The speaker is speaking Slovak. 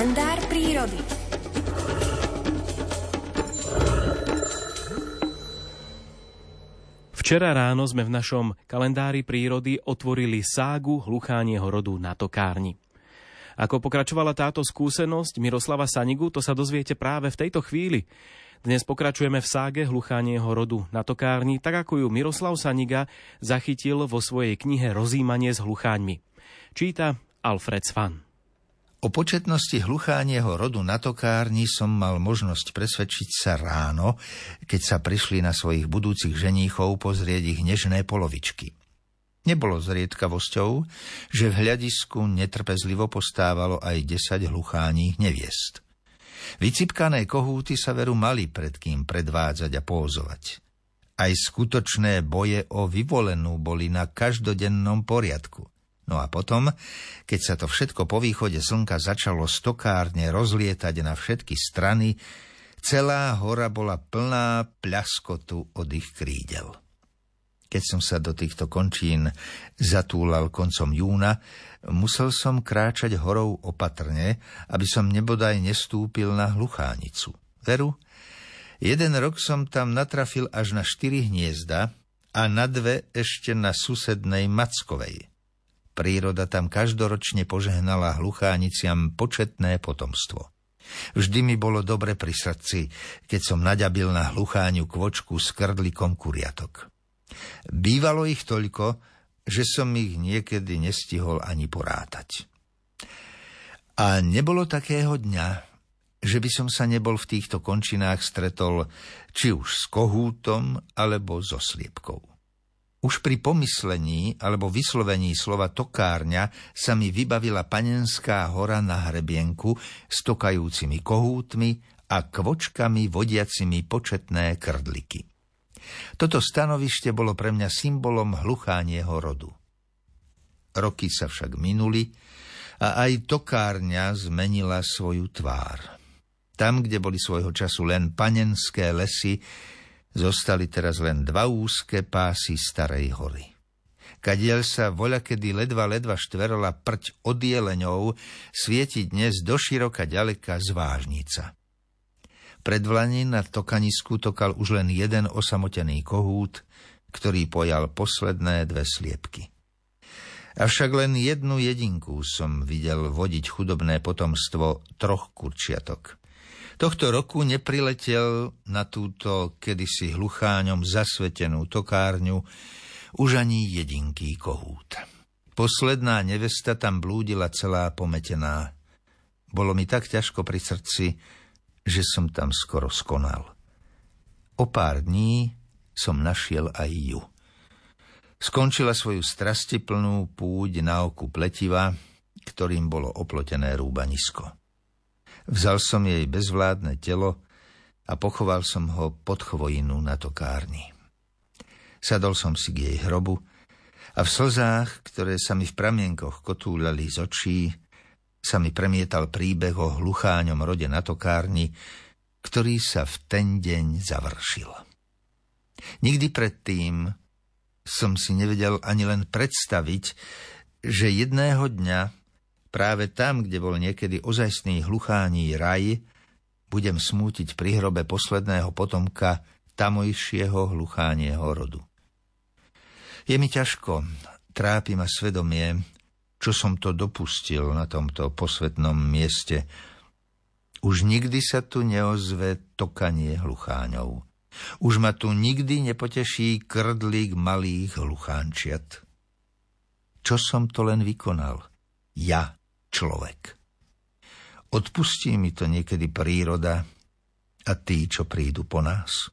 Kalendár prírody. Včera ráno sme v našom kalendári prírody otvorili ságu hluchánieho rodu na tokárni. Ako pokračovala táto skúsenosť Miroslava Sanigu, to sa dozviete práve v tejto chvíli. Dnes pokračujeme v ságe hluchánieho rodu na tokárni, tak ako ju Miroslav Saniga zachytil vo svojej knihe Rozímanie s hlucháňmi. Číta Alfred Svan. O početnosti hluchánieho rodu na tokárni som mal možnosť presvedčiť sa ráno, keď sa prišli na svojich budúcich ženíchov pozrieť ich nežné polovičky. Nebolo zriedkavosťou, že v hľadisku netrpezlivo postávalo aj desať hlucháních neviest. Vycipkané kohúty sa veru mali pred kým predvádzať a pózovať. Aj skutočné boje o vyvolenú boli na každodennom poriadku – No a potom, keď sa to všetko po východe slnka začalo stokárne rozlietať na všetky strany, celá hora bola plná pľaskotu od ich krídel. Keď som sa do týchto končín zatúlal koncom júna, musel som kráčať horou opatrne, aby som nebodaj nestúpil na hluchánicu. Veru, jeden rok som tam natrafil až na štyri hniezda a na dve ešte na susednej Mackovej. Príroda tam každoročne požehnala hluchániciam početné potomstvo. Vždy mi bolo dobre pri srdci, keď som naďabil na hlucháňu kvočku s krdlikom kuriatok. Bývalo ich toľko, že som ich niekedy nestihol ani porátať. A nebolo takého dňa, že by som sa nebol v týchto končinách stretol či už s kohútom alebo so sliepkou. Už pri pomyslení alebo vyslovení slova tokárňa sa mi vybavila panenská hora na hrebienku s tokajúcimi kohútmi a kvočkami vodiacimi početné krdliky. Toto stanovište bolo pre mňa symbolom hluchánieho rodu. Roky sa však minuli a aj tokárňa zmenila svoju tvár. Tam, kde boli svojho času len panenské lesy, Zostali teraz len dva úzke pásy starej hory. Kadiel sa voľakedy ledva ledva štverala prť od jeleňov, svieti dnes doširoka ďaleka zvážnica. Pred vlani na tokanisku tokal už len jeden osamotený kohút, ktorý pojal posledné dve sliepky. Avšak len jednu jedinku som videl vodiť chudobné potomstvo troch kurčiatok. Tohto roku nepriletel na túto kedysi hlucháňom zasvetenú tokárňu už ani jedinký kohút. Posledná nevesta tam blúdila celá pometená. Bolo mi tak ťažko pri srdci, že som tam skoro skonal. O pár dní som našiel aj ju. Skončila svoju strastiplnú púť na oku pletiva, ktorým bolo oplotené rúbanisko. Vzal som jej bezvládne telo a pochoval som ho pod chvojinu na tokárni. Sadol som si k jej hrobu a v slzách, ktoré sa mi v pramienkoch kotúľali z očí, sa mi premietal príbeh o hlucháňom rode na tokárni, ktorý sa v ten deň završil. Nikdy predtým som si nevedel ani len predstaviť, že jedného dňa Práve tam, kde bol niekedy ozajstný hluchání raj, budem smútiť pri hrobe posledného potomka tamojšieho hluchánieho rodu. Je mi ťažko, trápi ma svedomie, čo som to dopustil na tomto posvetnom mieste. Už nikdy sa tu neozve tokanie hlucháňov. Už ma tu nikdy nepoteší krdlík malých hluchánčiat. Čo som to len vykonal? Ja, človek. Odpustí mi to niekedy príroda a tí, čo prídu po nás.